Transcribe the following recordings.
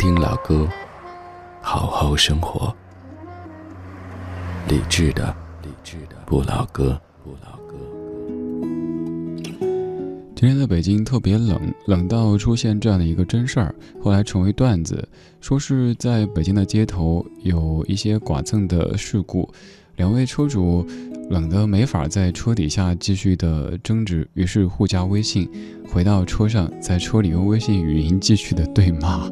听老歌，好好生活。理智的，理智的不老歌，不老歌。今天的北京特别冷，冷到出现这样的一个真事儿，后来成为段子，说是在北京的街头有一些剐蹭的事故，两位车主冷得没法在车底下继续的争执，于是互加微信，回到车上，在车里用微信语音继续的对骂。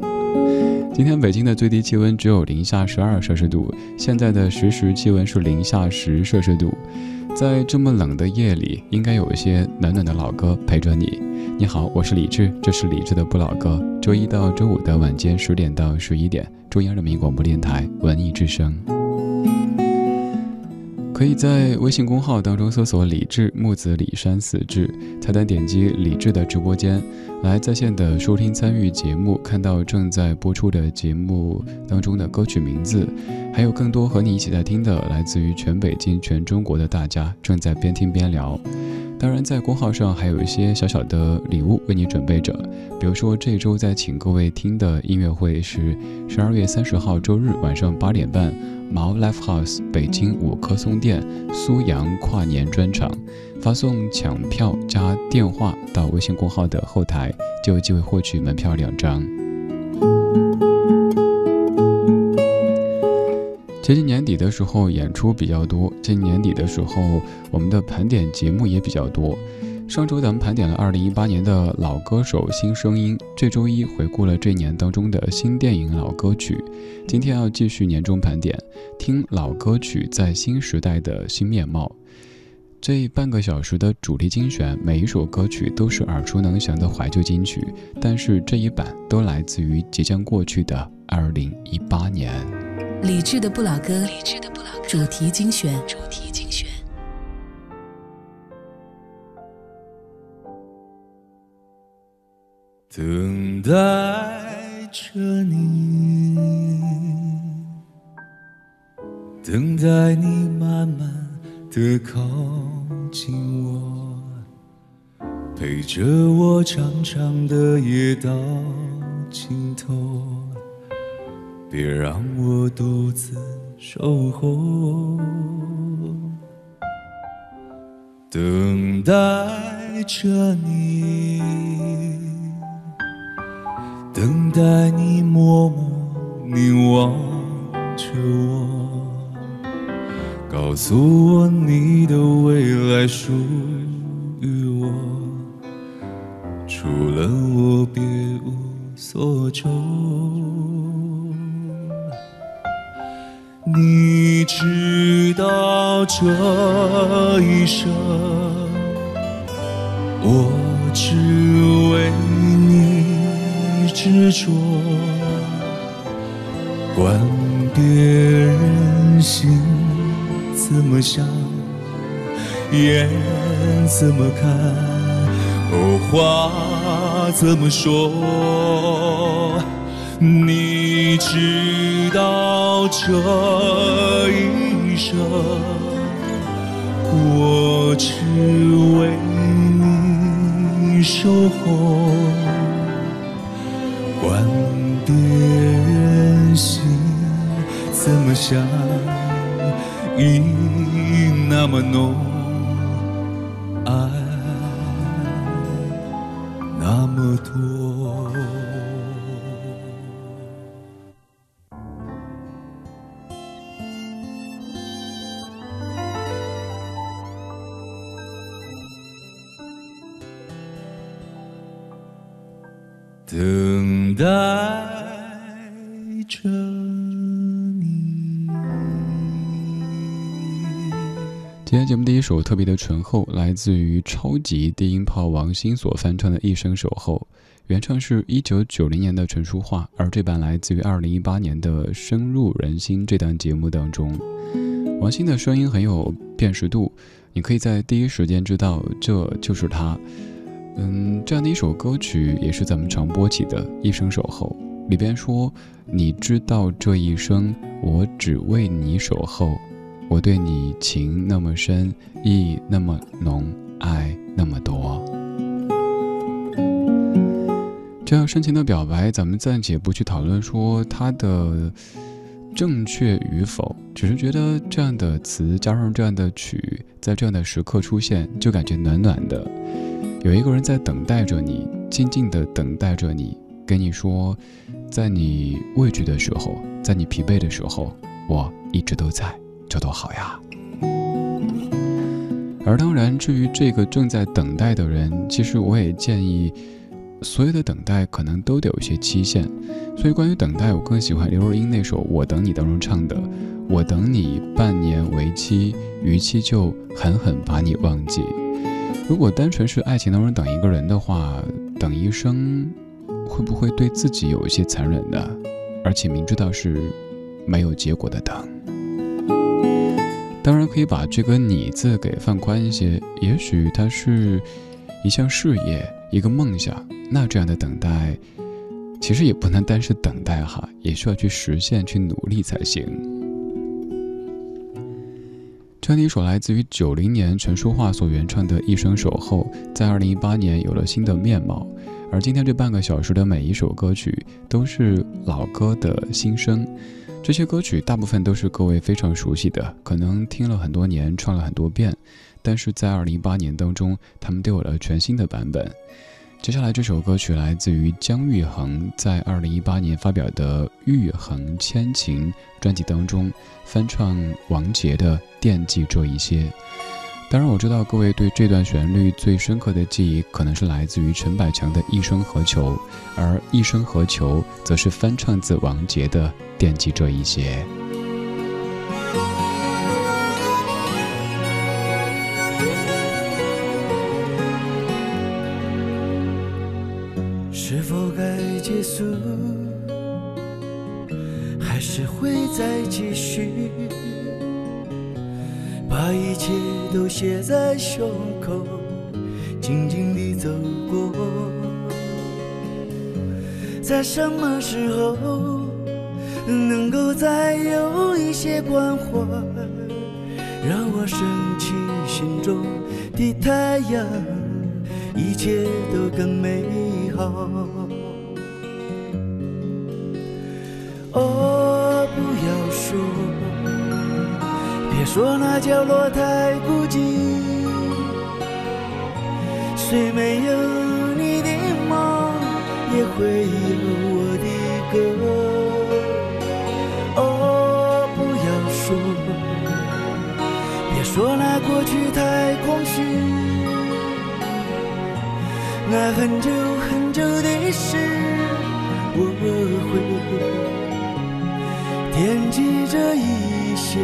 今天北京的最低气温只有零下十二摄氏度，现在的实时气温是零下十摄氏度。在这么冷的夜里，应该有一些暖暖的老歌陪着你。你好，我是李志，这是李志的不老歌。周一到周五的晚间十点到十一点，中央人民广播电台文艺之声。可以在微信公号当中搜索“李志木子李山死志”，菜单点击李志的直播间，来在线的收听参与节目，看到正在播出的节目当中的歌曲名字，还有更多和你一起在听的来自于全北京、全中国的大家正在边听边聊。当然，在公号上还有一些小小的礼物为你准备着，比如说这周在请各位听的音乐会是十二月三十号周日晚上八点半。毛 Life House 北京五棵松店苏阳跨年专场，发送抢票加电话到微信公号的后台，就有机会获取门票两张。接近年底的时候，演出比较多；接近年底的时候，我们的盘点节目也比较多。上周咱们盘点了二零一八年的老歌手新声音，这周一回顾了这年当中的新电影老歌曲。今天要继续年终盘点，听老歌曲在新时代的新面貌。这半个小时的主题精选，每一首歌曲都是耳熟能详的怀旧金曲，但是这一版都来自于即将过去的二零一八年。理智的不老歌，理智的不老歌，主题精选，主题精选。等待着你，等待你慢慢的靠近我，陪着我长长的夜到尽头，别让我独自守候。等待着你。等待你默默凝望着我，告诉我你的未来属于我，除了我别无所求。你知道这一生，我只为你。执着，管别人心怎么想，眼怎么看，哦，话怎么说？你知道这一生，我只为你守候。管别人心怎么想，意那么浓，爱那么多。等待着你。今天节目第一首特别的醇厚，来自于超级低音炮王心所翻唱的一生守候。原唱是一九九零年的陈淑桦，而这版来自于二零一八年的《深入人心》这档节目当中。王心的声音很有辨识度，你可以在第一时间知道这就是他。嗯，这样的一首歌曲也是咱们常播起的《一生守候》里边说：“你知道这一生，我只为你守候，我对你情那么深，意那么浓，爱那么多。”这样深情的表白，咱们暂且不去讨论说它的正确与否，只是觉得这样的词加上这样的曲，在这样的时刻出现，就感觉暖暖的。有一个人在等待着你，静静的等待着你，跟你说，在你畏惧的时候，在你疲惫的时候，我一直都在，这多好呀！而当然，至于这个正在等待的人，其实我也建议。所有的等待可能都得有一些期限，所以关于等待，我更喜欢刘若英那首《我等你》当中唱的：“我等你半年为期，逾期就狠狠把你忘记。”如果单纯是爱情当中等一个人的话，等一生会不会对自己有一些残忍呢？而且明知道是没有结果的等，当然可以把这个“你”字给放宽一些，也许它是一项事业，一个梦想。那这样的等待，其实也不能单是等待哈，也需要去实现、去努力才行。这样一首来自于九零年陈淑桦所原创的《一生守候》，在二零一八年有了新的面貌。而今天这半个小时的每一首歌曲，都是老歌的新声。这些歌曲大部分都是各位非常熟悉的，可能听了很多年，唱了很多遍，但是在二零一八年当中，他们都有了全新的版本。接下来这首歌曲来自于姜育恒在二零一八年发表的《育恒千情》专辑当中翻唱王杰的《惦记这一些》。当然，我知道各位对这段旋律最深刻的记忆可能是来自于陈百强的《一生何求》，而《一生何求》则是翻唱自王杰的《惦记这一些》。是否该结束还是会再继续，把一切都写在胸口，静静地走过。在什么时候能够再有一些关怀，让我升起心中的太阳，一切都更美好。哦，不要说，说那角落太孤寂，虽没有你的梦，也会有我的歌。哦，不要说，别说那过去太空虚，那很久很久的事，我会。惦记着一些。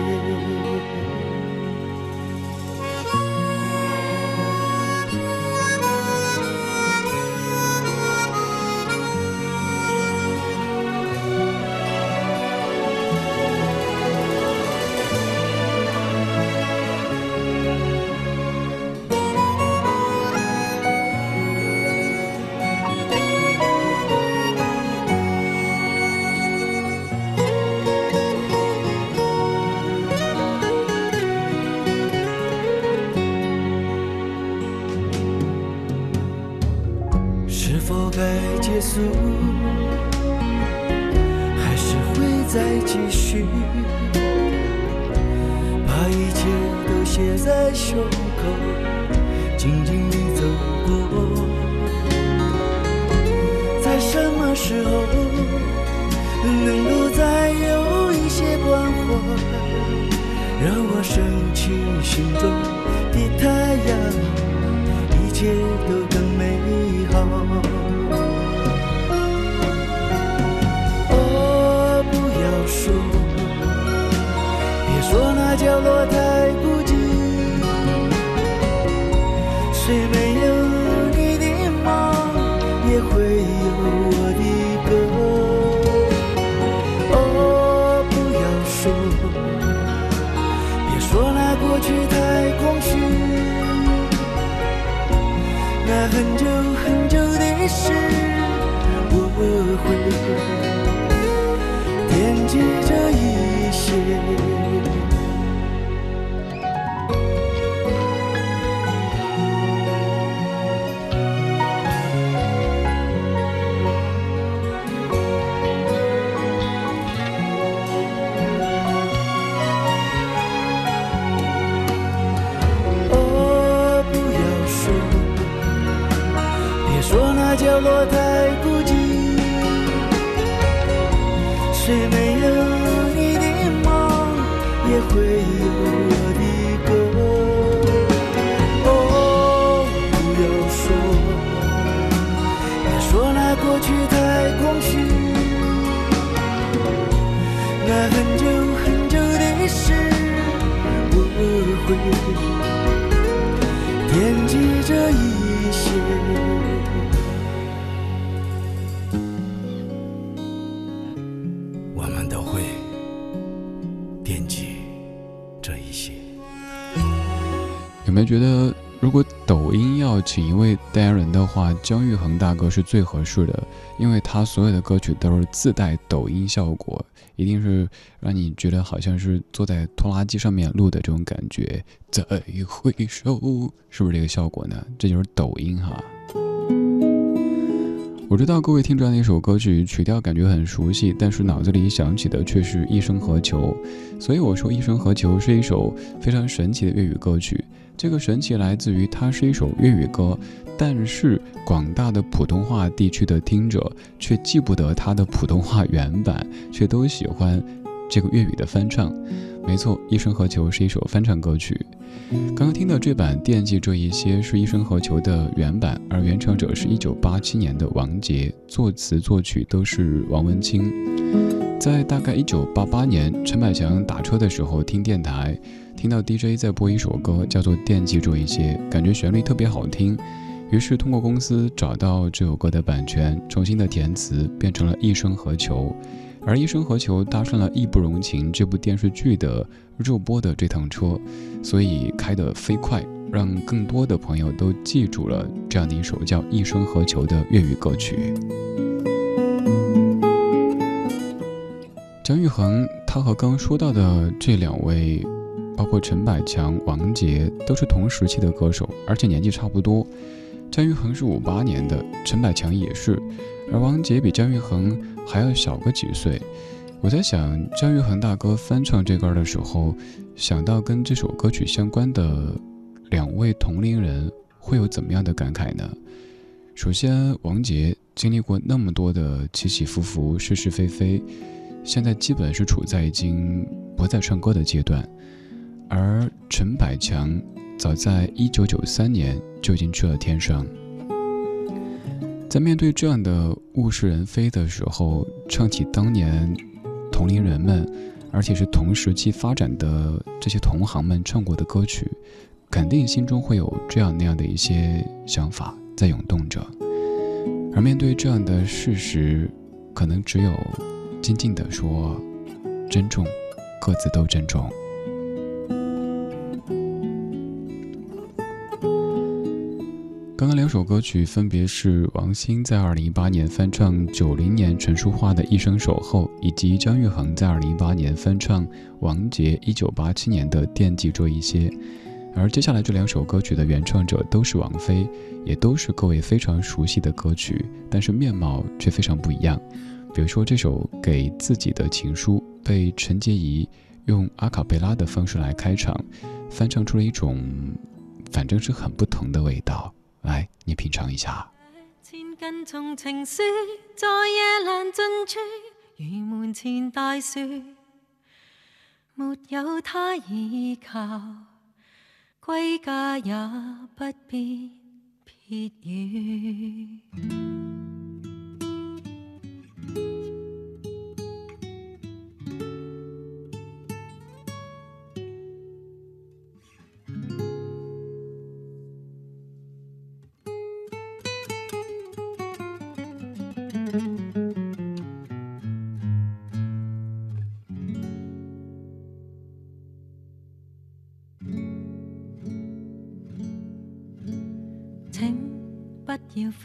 是否该结束，还是会再继续，把一切都写在胸口，静静地走过，在什么时候能够再有一些关怀，让我升起心中的太阳，一切都更。我不要输，别说那角落。是。你们觉得，如果抖音要请一位代言人的话，姜育恒大哥是最合适的，因为他所有的歌曲都是自带抖音效果，一定是让你觉得好像是坐在拖拉机上面录的这种感觉。再回首，是不是这个效果呢？这就是抖音哈。我知道各位听这样的一首歌曲，曲调感觉很熟悉，但是脑子里想起的却是一生何求。所以我说，一生何求是一首非常神奇的粤语歌曲。这个神奇来自于它是一首粤语歌，但是广大的普通话地区的听者却记不得它的普通话原版，却都喜欢这个粤语的翻唱。没错，《一生何求》是一首翻唱歌曲。刚刚听到这版《惦记这一些》是一生何求的原版，而原唱者是一九八七年的王杰，作词作曲都是王文清。在大概一九八八年，陈百强打车的时候听电台。听到 DJ 在播一首歌，叫做《惦记住一些》，感觉旋律特别好听，于是通过公司找到这首歌的版权，重新的填词，变成了一生何求。而一生何求搭上了《义不容情》这部电视剧的热播的这趟车，所以开得飞快，让更多的朋友都记住了这样的一首叫《一生何求》的粤语歌曲。姜育恒，他和刚刚说到的这两位。包括陈百强、王杰都是同时期的歌手，而且年纪差不多。姜育恒是五八年的，陈百强也是，而王杰比姜育恒还要小个几岁。我在想，姜育恒大哥翻唱这歌的时候，想到跟这首歌曲相关的两位同龄人会有怎么样的感慨呢？首先，王杰经历过那么多的起起伏伏、是是非非，现在基本是处在已经不再唱歌的阶段。而陈百强早在一九九三年就已经去了天上，在面对这样的物是人非的时候，唱起当年同龄人们，而且是同时期发展的这些同行们唱过的歌曲，肯定心中会有这样那样的一些想法在涌动着。而面对这样的事实，可能只有静静的说：珍重，各自都珍重。刚刚两首歌曲分别是王心在二零一八年翻唱九零年陈淑桦的《一生守候》，以及姜育恒在二零一八年翻唱王杰一九八七年的《惦记着一些》。而接下来这两首歌曲的原创者都是王菲，也都是各位非常熟悉的歌曲，但是面貌却非常不一样。比如说这首《给自己的情书》被陈洁仪用阿卡贝拉的方式来开场，翻唱出了一种反正是很不同的味道。来，你品尝一下。千斤重情书，在夜阑尽处，如门前大树，没有他倚靠，归家也不必撇雨。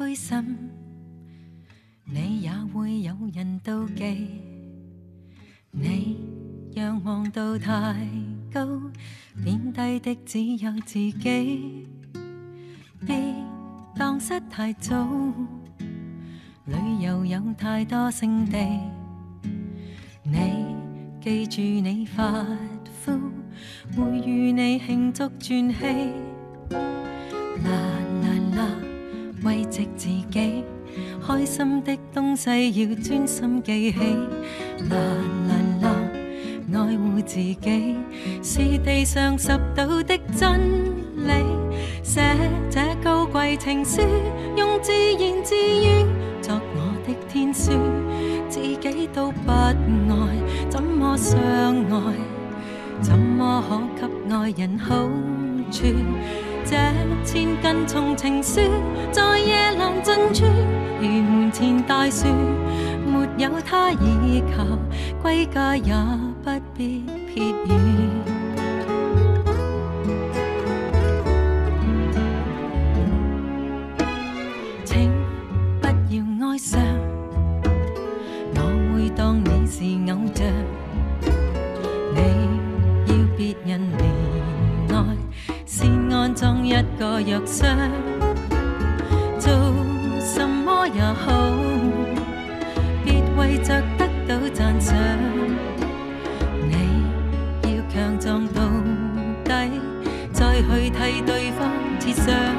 灰心，你也会有人妒忌。你仰望到太高，贬低的只有自己。别荡失太早，旅游有太多胜地。你记住你发肤，会与你庆祝转机。啦啦啦，慰藉自己，开心的东西要专心记起。啦啦啦，爱护自己是地上拾到的真理。写这高贵情书，用自言自语作我的天书，自己都不爱，怎么相爱？怎么可给爱人好处？这千斤重情书，在夜阑尽处，如门前大树，没有他倚靠，归家也不必撇雨。请不要哀伤，我会当你是偶像。你要别人怜，一个药箱。做什么也好，别为着得到赞赏。你要强壮到底，再去替对方设想。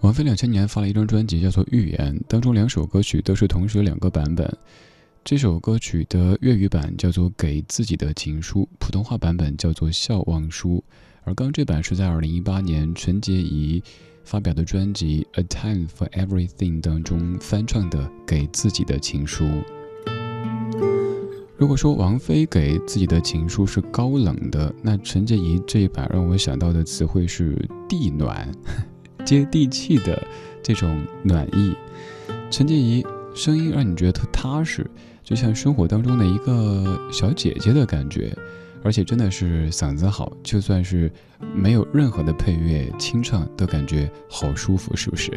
王菲两千年发了一张专辑，叫做《预言》，当中两首歌曲都是同时两个版本。这首歌曲的粤语版叫做《给自己的情书》，普通话版本叫做《笑忘书》，而刚这版是在二零一八年陈洁仪发表的专辑《A Time for Everything》当中翻唱的《给自己的情书》。如果说王菲给自己的情书是高冷的，那陈洁仪这一版让我想到的词汇是地暖。接地气的这种暖意，陈洁仪声音让你觉得特踏实，就像生活当中的一个小姐姐的感觉，而且真的是嗓子好，就算是没有任何的配乐清唱，都感觉好舒服，是不是？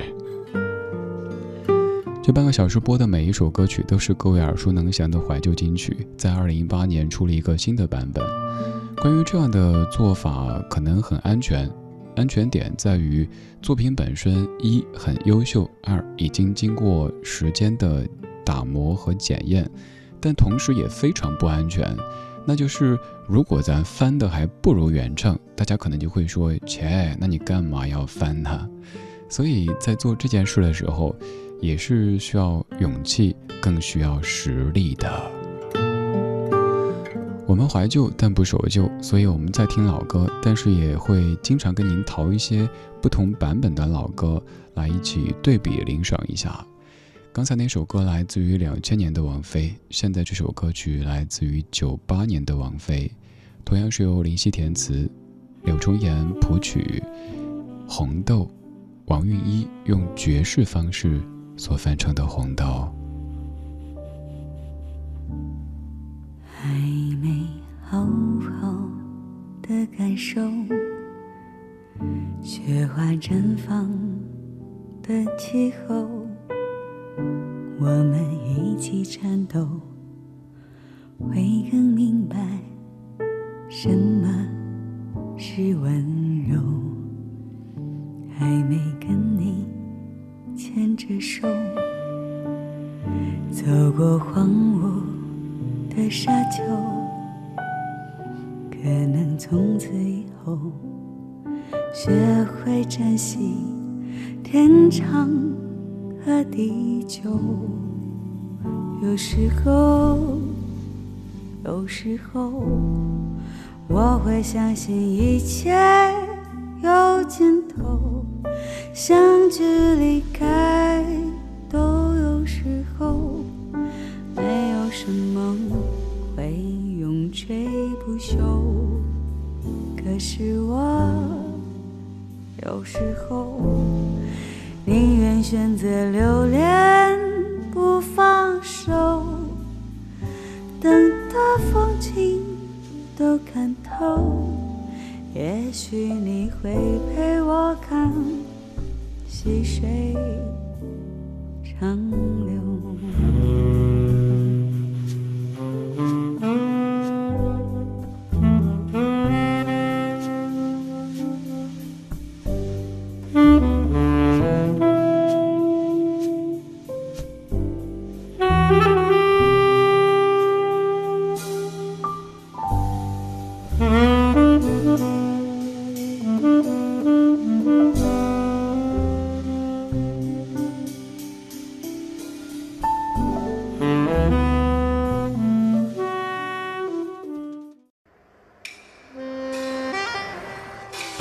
这半个小时播的每一首歌曲都是各位耳熟能详的怀旧金曲，在二零一八年出了一个新的版本。关于这样的做法，可能很安全，安全点在于作品本身一很优秀，二已经经过时间的打磨和检验，但同时也非常不安全。那就是如果咱翻的还不如原唱，大家可能就会说：切，那你干嘛要翻它？所以在做这件事的时候，也是需要勇气，更需要实力的。我们怀旧，但不守旧，所以我们在听老歌，但是也会经常跟您淘一些不同版本的老歌来一起对比领赏一下。刚才那首歌来自于两千年的王菲，现在这首歌曲来自于九八年的王菲，同样是由林夕填词，柳重言谱曲，《红豆》，王韵一用爵士方式所翻成的《红豆》。还没好好的感受雪花绽放的气候。我们一起颤抖，会更明白什么是温柔。还没跟牵着手，走过荒芜的沙丘，可能从此以后学会珍惜天长。和地久，有时候，有时候，我会相信一切，相聚离开都有时候，没有什么会永垂不朽。可是我有时候。宁愿选择留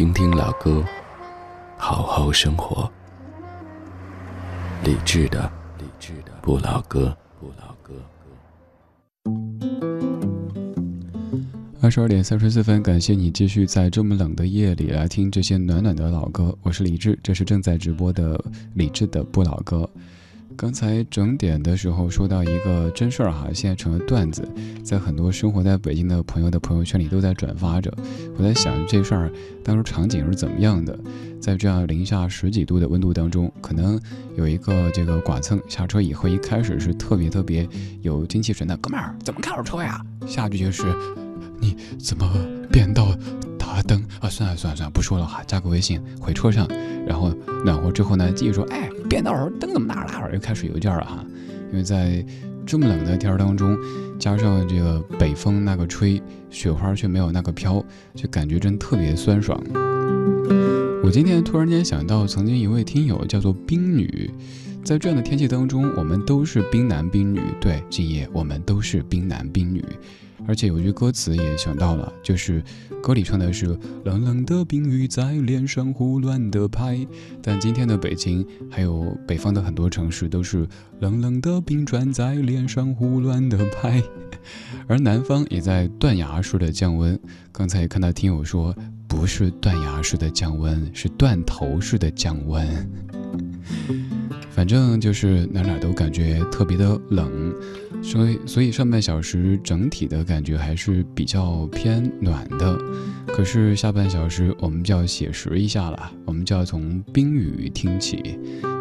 听听老歌，好好生活。理智的，理智的不老歌，不老歌。二十二点三十四分，感谢你继续在这么冷的夜里来听这些暖暖的老歌。我是李志，这是正在直播的李志的不老歌。刚才整点的时候说到一个真事儿哈，现在成了段子，在很多生活在北京的朋友的朋友圈里都在转发着。我在想这事儿当时场景是怎么样的，在这样零下十几度的温度当中，可能有一个这个剐蹭下车以后，一开始是特别特别有精气神的，哥们儿怎么开着车呀？下句就是你怎么变道？啊灯啊，算了算了算了，不说了哈，加个微信回车上，然后暖和之后呢，继续说，哎，变道时候灯怎么哪拉会又开始邮件了哈，因为在这么冷的天儿当中，加上这个北风那个吹，雪花却没有那个飘，就感觉真特别酸爽。我今天突然间想到，曾经一位听友叫做冰女，在这样的天气当中，我们都是冰男冰女，对，今夜我们都是冰男冰女。而且有句歌词也想到了，就是歌里唱的是冷冷的冰雨在脸上胡乱的拍，但今天的北京还有北方的很多城市都是冷冷的冰砖在脸上胡乱的拍，而南方也在断崖式的降温。刚才看到听友说，不是断崖式的降温，是断头式的降温。反正就是哪哪都感觉特别的冷，所以所以上半小时整体的感觉还是比较偏暖的。可是下半小时我们就要写实一下了，我们就要从冰雨听起。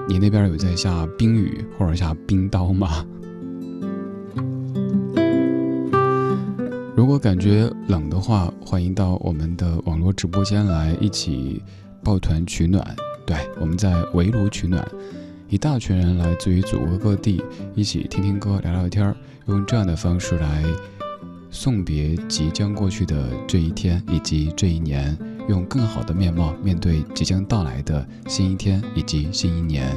你那边有在下冰雨或者下冰刀吗？如果感觉冷的话，欢迎到我们的网络直播间来一起抱团取暖。对，我们在围炉取暖。一大群人来自于祖国各地，一起听听歌、聊聊天，用这样的方式来送别即将过去的这一天以及这一年，用更好的面貌面对即将到来的新一天以及新一年。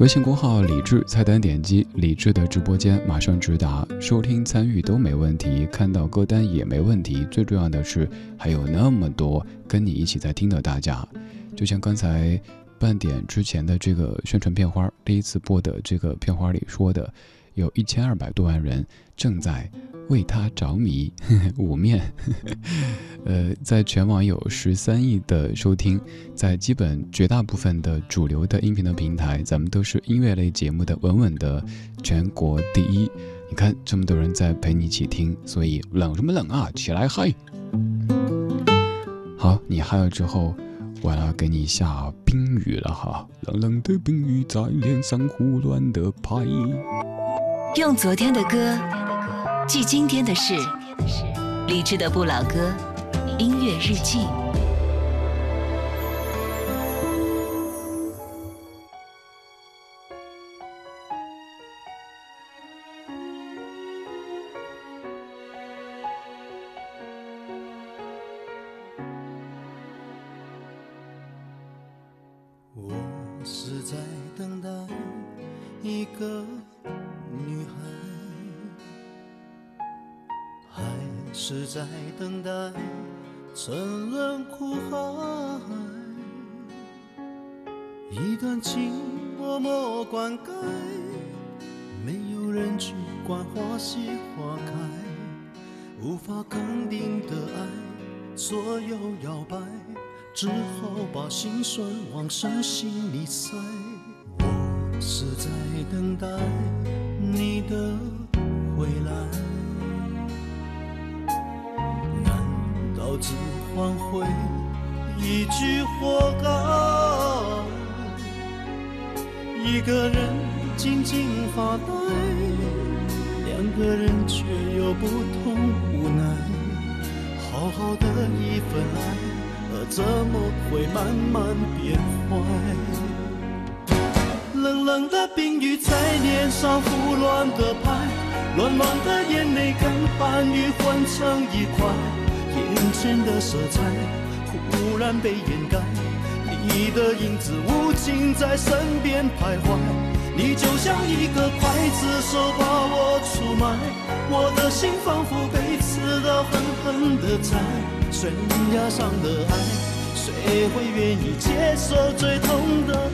微信公号李智，菜单点击李智的直播间，马上直达，收听参与都没问题，看到歌单也没问题。最重要的是，还有那么多跟你一起在听的大家，就像刚才。半点之前的这个宣传片花，第一次播的这个片花里说的，有一千二百多万人正在为他着迷。五面，呃，在全网有十三亿的收听，在基本绝大部分的主流的音频的平台，咱们都是音乐类节目的稳稳的全国第一。你看这么多人在陪你一起听，所以冷什么冷啊？起来嗨！好，你嗨了之后。我要给你下冰雨了哈，冷冷的冰雨在脸上胡乱的拍。用昨天的歌记今天的事，理智的不老歌，音乐日记。在等待沉沦苦海，一段情默默灌溉，没有人去管花谢花开，无法肯定的爱左右摇摆，只好把心酸往深心里塞。我是在等待你的回来。只换回一句活该，一个人静静发呆，两个人却有不同无奈。好好的一份爱，怎么会慢慢变坏？冷冷的冰雨在脸上胡乱的拍，乱乱的眼泪跟寒雨混成一块。眼前的色彩忽然被掩盖，你的影子无情在身边徘徊，你就像一个刽子手把我出卖，我的心仿佛被刺刀狠狠的宰，悬崖上的爱，谁会愿意接受最痛的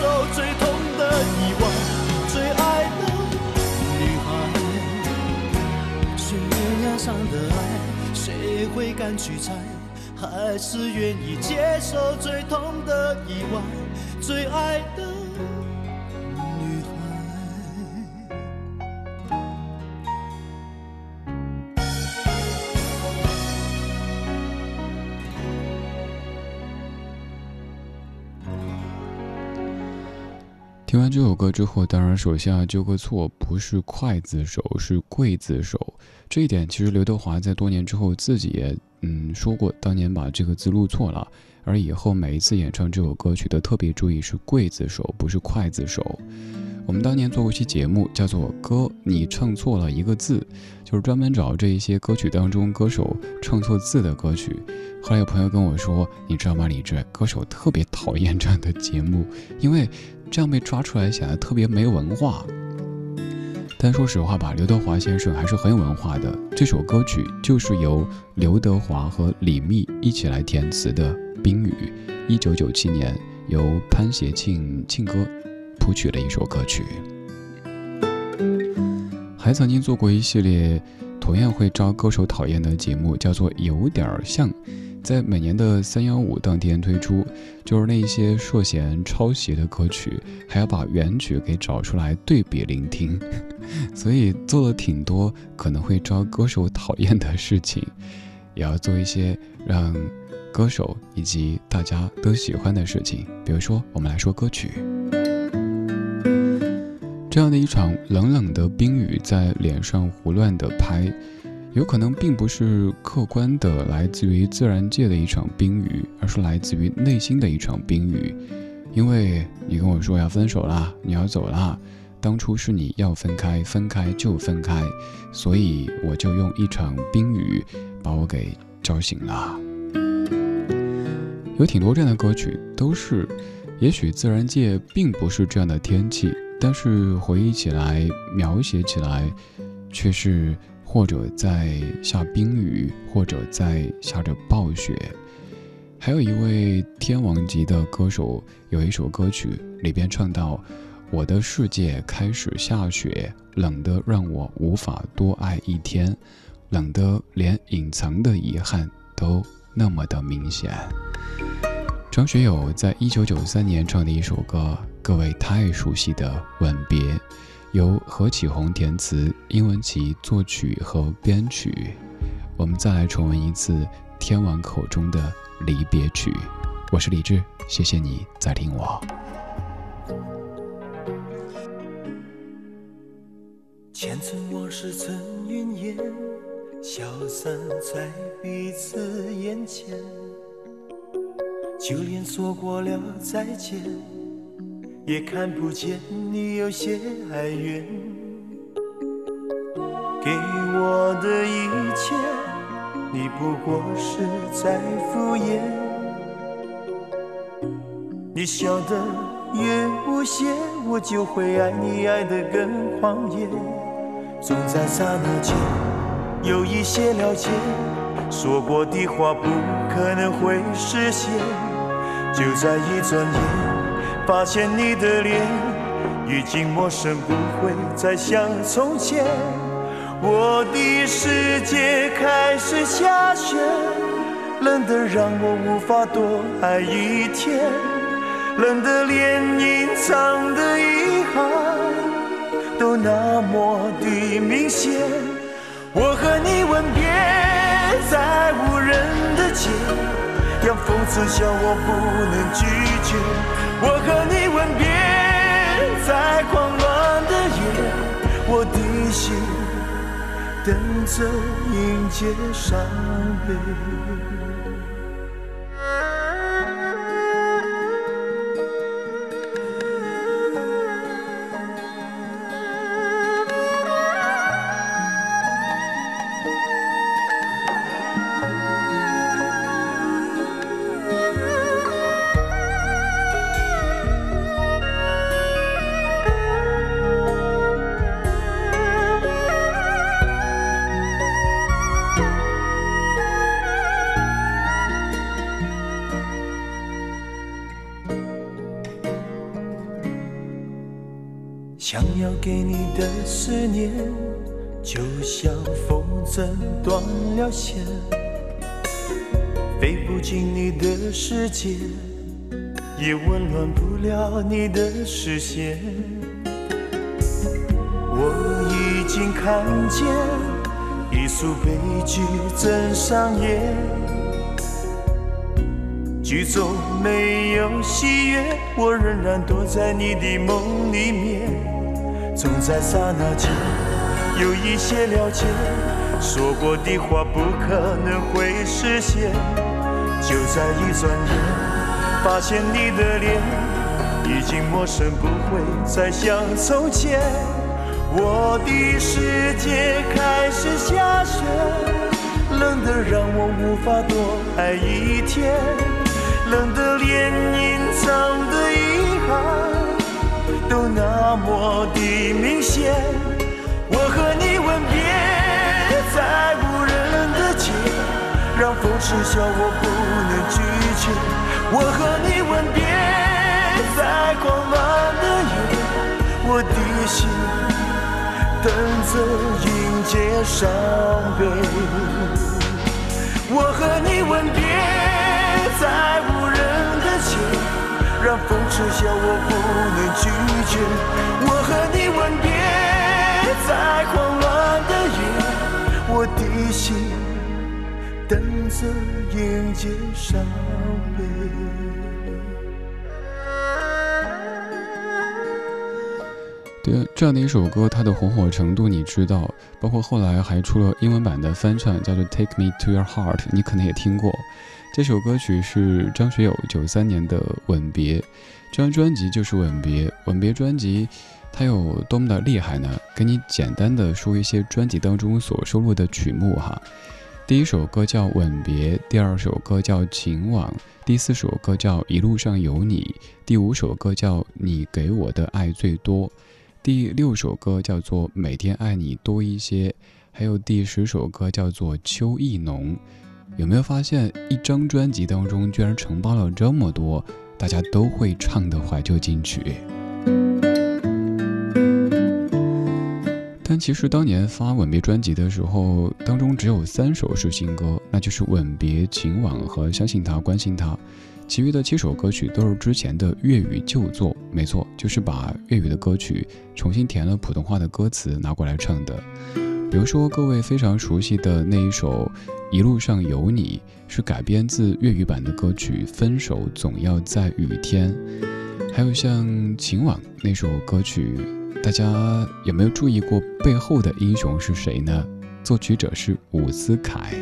受最痛的意外，最爱的女孩，悬崖上的爱，谁会敢去猜？还是愿意接受最痛的意外，最爱的。听完这首歌之后，当然手下纠个错，不是刽子手，是刽子手。这一点其实刘德华在多年之后自己也嗯说过，当年把这个字录错了，而以后每一次演唱这首歌曲都特别注意是刽子手，不是筷子手。我们当年做过一期节目，叫做《歌你唱错了一个字》，就是专门找这一些歌曲当中歌手唱错字的歌曲。后来有朋友跟我说，你知道吗，李志，歌手特别讨厌这样的节目，因为。这样被抓出来显得特别没文化，但说实话吧，刘德华先生还是很有文化的。这首歌曲就是由刘德华和李密一起来填词的《冰雨》，一九九七年由潘协庆庆哥谱曲的一首歌曲。还曾经做过一系列同样会招歌手讨厌的节目，叫做《有点像》。在每年的三幺五当天推出，就是那些涉嫌抄袭的歌曲，还要把原曲给找出来对比聆听，所以做了挺多可能会招歌手讨厌的事情，也要做一些让歌手以及大家都喜欢的事情。比如说，我们来说歌曲，这样的一场冷冷的冰雨在脸上胡乱的拍。有可能并不是客观的来自于自然界的一场冰雨，而是来自于内心的一场冰雨。因为你跟我说要分手啦，你要走啦，当初是你要分开，分开就分开，所以我就用一场冰雨把我给叫醒了。有挺多这样的歌曲，都是，也许自然界并不是这样的天气，但是回忆起来，描写起来，却是。或者在下冰雨，或者在下着暴雪。还有一位天王级的歌手，有一首歌曲里边唱到：“我的世界开始下雪，冷得让我无法多爱一天，冷得连隐藏的遗憾都那么的明显。”张学友在一九九三年唱的一首歌，各位太熟悉的《吻别》。由何启宏填词，殷文琪作曲和编曲。我们再来重温一次天王口中的离别曲。我是李志，谢谢你在听我。前尘往事成云烟，消散在彼此眼前。就连说过了再见。也看不见你有些哀怨，给我的一切，你不过是在敷衍。你笑得越无邪，我就会爱你爱得更狂野。总在刹那间有一些了解，说过的话不可能会实现，就在一转眼。发现你的脸已经陌生，不会再像从前。我的世界开始下雪，冷得让我无法多爱一天，冷得连隐藏的遗憾都那么的明显。我和你吻别在无人的街，让风刺笑我不能拒绝。我和你吻别在狂乱的夜，我的心等着迎接伤悲。思念，就像风筝断了线，飞不进你的世界，也温暖不了你的视线。我已经看见一出悲剧正上演，剧中没有喜悦，我仍然躲在你的梦里面。总在刹那间有一些了解，说过的话不可能会实现。就在一转眼，发现你的脸已经陌生，不会再像从前。我的世界开始下雪，冷得让我无法多爱一天，冷得连隐藏的遗憾。都那么的让风痴笑我不能拒绝。我和你吻别在狂乱的夜，我的心等着迎接伤悲。我和你吻别在无人的街。让风痴笑，我不能拒绝。我和你吻别在狂乱的夜，我的心等着迎接伤悲。对，这样的一首歌，它的红火程度你知道，包括后来还出了英文版的翻唱，叫做《Take Me to Your Heart》，你可能也听过。这首歌曲是张学友九三年的《吻别》，这张专辑就是《吻别》。《吻别》专辑它有多么的厉害呢？给你简单的说一些专辑当中所收录的曲目哈。第一首歌叫《吻别》，第二首歌叫《情网》，第四首歌叫《一路上有你》，第五首歌叫《你给我的爱最多》，第六首歌叫做《每天爱你多一些》，还有第十首歌叫做《秋意浓》。有没有发现，一张专辑当中居然承包了这么多大家都会唱的怀旧金曲？其实当年发《吻别》专辑的时候，当中只有三首是新歌，那就是《吻别》《情网》和《相信他，关心他》，其余的七首歌曲都是之前的粤语旧作。没错，就是把粤语的歌曲重新填了普通话的歌词拿过来唱的。比如说，各位非常熟悉的那一首《一路上有你》，是改编自粤语版的歌曲《分手总要在雨天》。还有像《情网》那首歌曲，大家有没有注意过背后的英雄是谁呢？作曲者是伍思凯。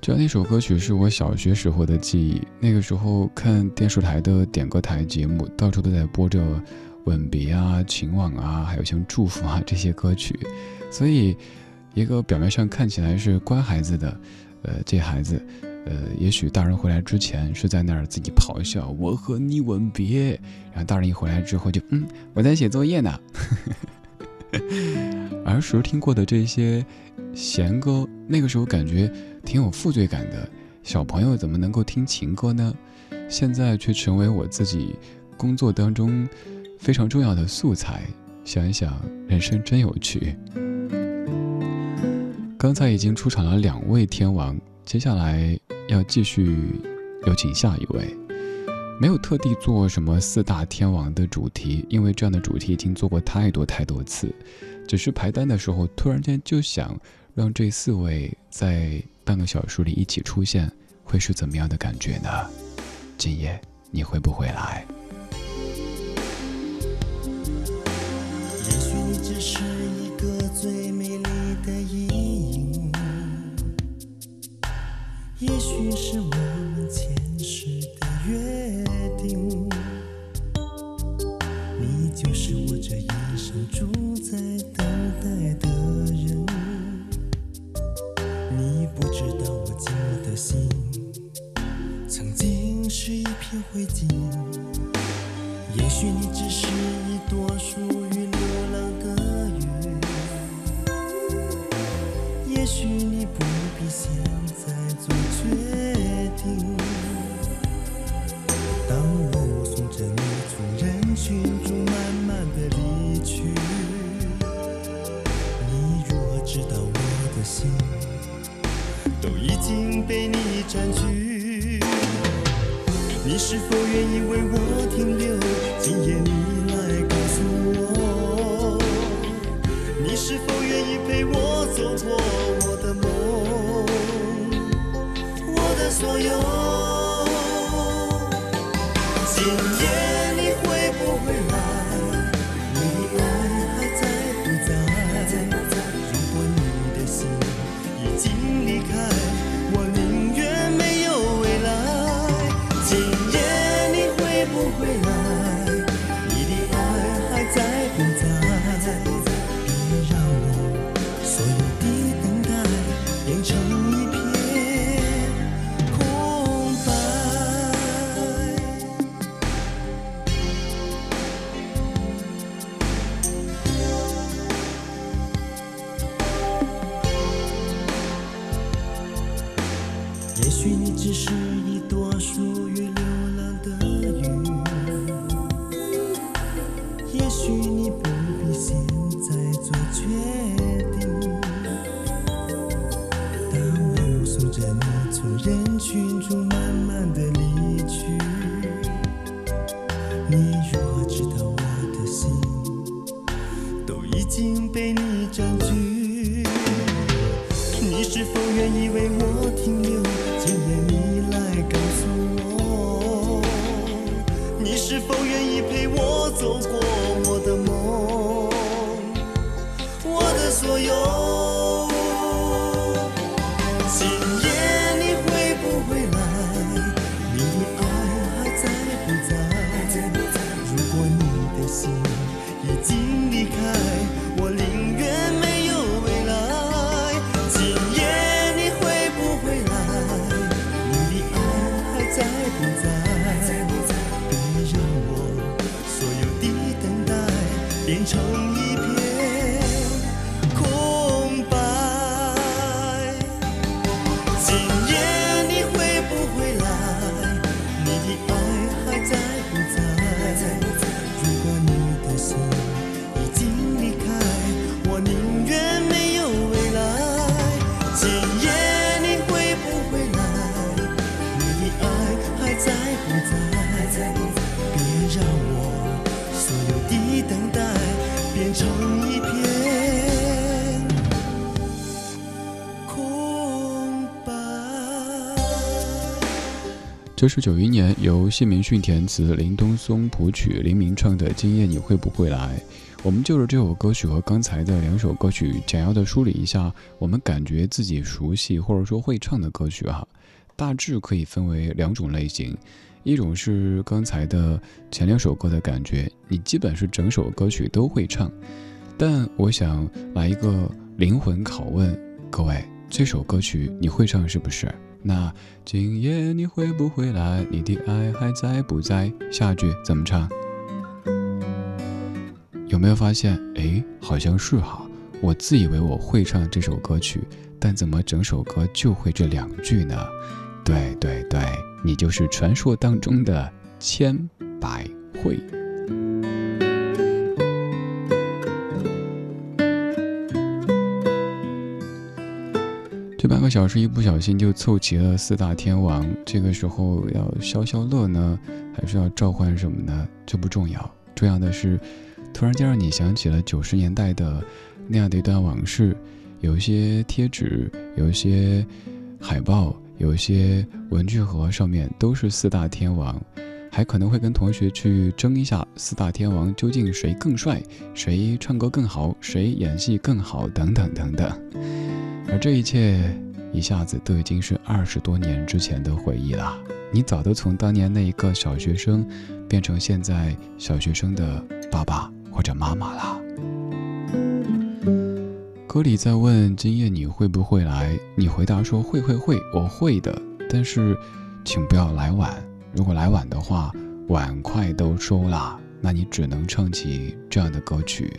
这那首歌曲是我小学时候的记忆。那个时候看电视台的点歌台节目，到处都在播着《吻别》啊、《情网》啊，还有像《祝福》啊这些歌曲。所以，一个表面上看起来是乖孩子的，呃，这孩子，呃，也许大人回来之前是在那儿自己咆哮“我和你吻别”，然后大人一回来之后就嗯，我在写作业呢。儿时听过的这些弦歌，那个时候感觉。挺有负罪感的，小朋友怎么能够听情歌呢？现在却成为我自己工作当中非常重要的素材。想一想，人生真有趣。刚才已经出场了两位天王，接下来要继续有请下一位。没有特地做什么四大天王的主题，因为这样的主题已经做过太多太多次。只是排单的时候，突然间就想让这四位在半个小时里一起出现，会是怎么样的感觉呢？今夜你会不会来？也许你只是一个最美丽的阴影，也许是我们前世的约定，你就是我这一生住在等待的人。你不知道我寂寞的心，曾经是一片灰烬。也许你只是一朵属占据？你是否愿意为我这是九一年由谢明训填词、林东松谱曲、林明唱的《今夜你会不会来》。我们就着这首歌曲和刚才的两首歌曲，简要的梳理一下我们感觉自己熟悉或者说会唱的歌曲哈。大致可以分为两种类型，一种是刚才的前两首歌的感觉，你基本是整首歌曲都会唱。但我想来一个灵魂拷问，各位，这首歌曲你会唱是不是？那今夜你会不会来？你的爱还在不在？下句怎么唱？有没有发现？哎，好像是哈。我自以为我会唱这首歌曲，但怎么整首歌就会这两句呢？对对对，你就是传说当中的千百惠。半个小时一不小心就凑齐了四大天王，这个时候要消消乐呢，还是要召唤什么呢？这不重要，重要的是，突然间让你想起了九十年代的那样的一段往事，有一些贴纸，有一些海报，有一些文具盒，上面都是四大天王。还可能会跟同学去争一下四大天王究竟谁更帅，谁唱歌更好，谁演戏更好，等等等等。而这一切一下子都已经是二十多年之前的回忆了。你早都从当年那一个小学生，变成现在小学生的爸爸或者妈妈了。歌里在问今夜你会不会来，你回答说会会会，我会的，但是请不要来晚。如果来晚的话，碗筷都收了，那你只能唱起这样的歌曲。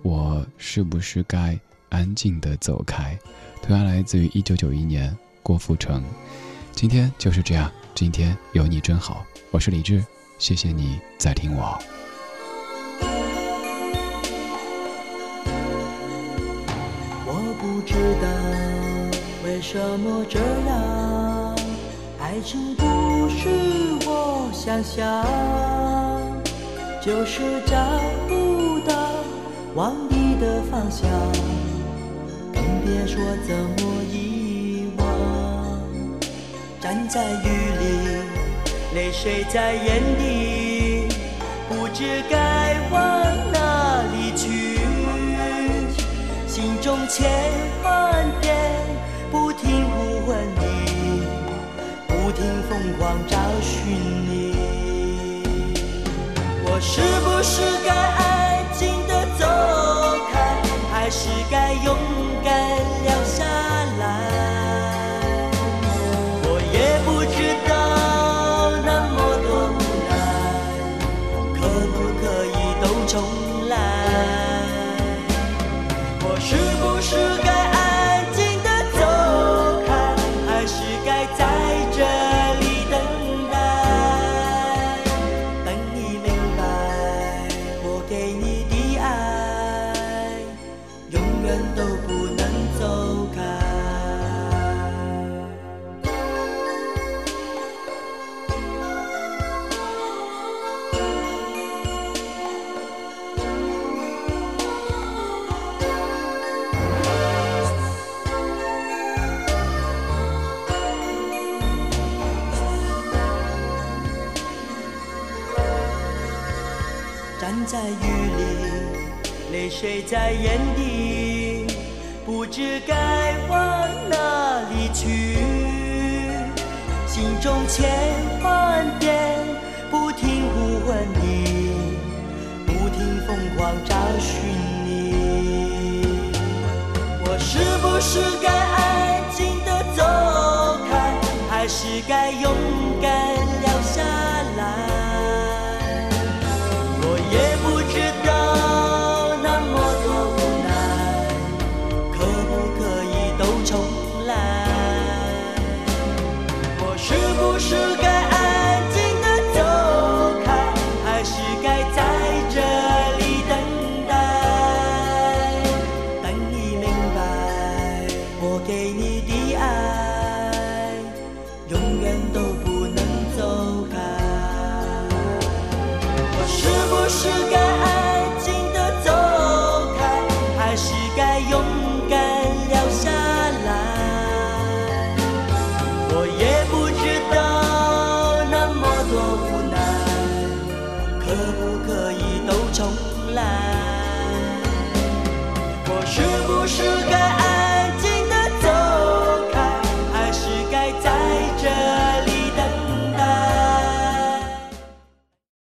我是不是该安静的走开？同样来自于一九九一年郭富城。今天就是这样，今天有你真好。我是李志，谢谢你在听我。我不知道为什么这样，爱情不是我。想象，就是找不到往你的方向，别说怎么遗忘。站在雨里，泪水在眼底，不知该往哪里去，心中千万遍不停呼唤你，不停疯狂找寻你。我是不是该安，是该勇敢站在雨里，泪水在眼底，不知该往哪里去。心中千万遍不停呼唤你，不停疯狂找寻你。我是不是该安静的走开，还是该勇